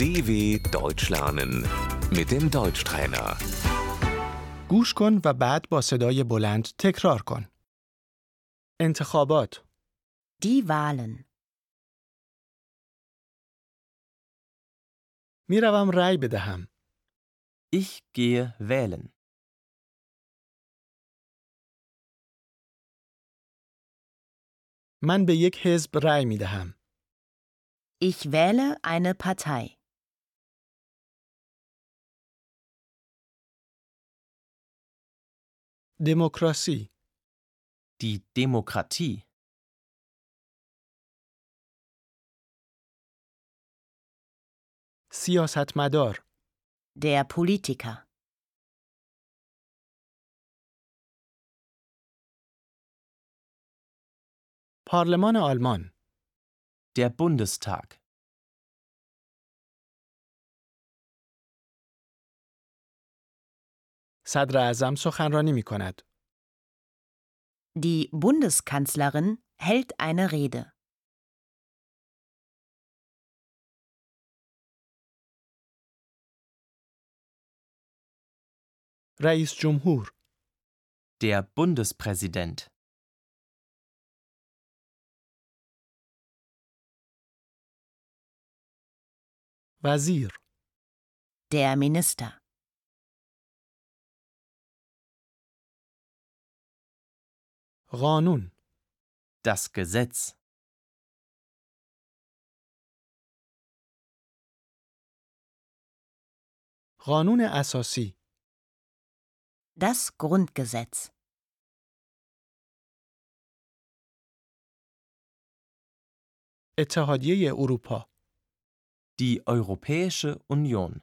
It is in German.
DW Deutsch lernen mit dem Deutschtrainer. گوش کن و بعد با صدای بلند تکرار کن. انتخابات، Die Wahlen. میروم رأی بدهم. Ich gehe wählen. من به یک حزب رأی می دهم. Ich wähle eine Partei. دموکراسی، Die Demokratie. سیاستمدار، Der Politiker. پارلمان آلمان، Der Bundestag. صدر اعظم سخنرانی می کند. Die Bundeskanzlerin hält eine Rede. رئیس جمهور، Der Bundespräsident. وزیر، Der Minister. قانون، Das Gesetz. قانون اساسی، Das Grundgesetz. اتحادیه اروپا، Die Europäische Union.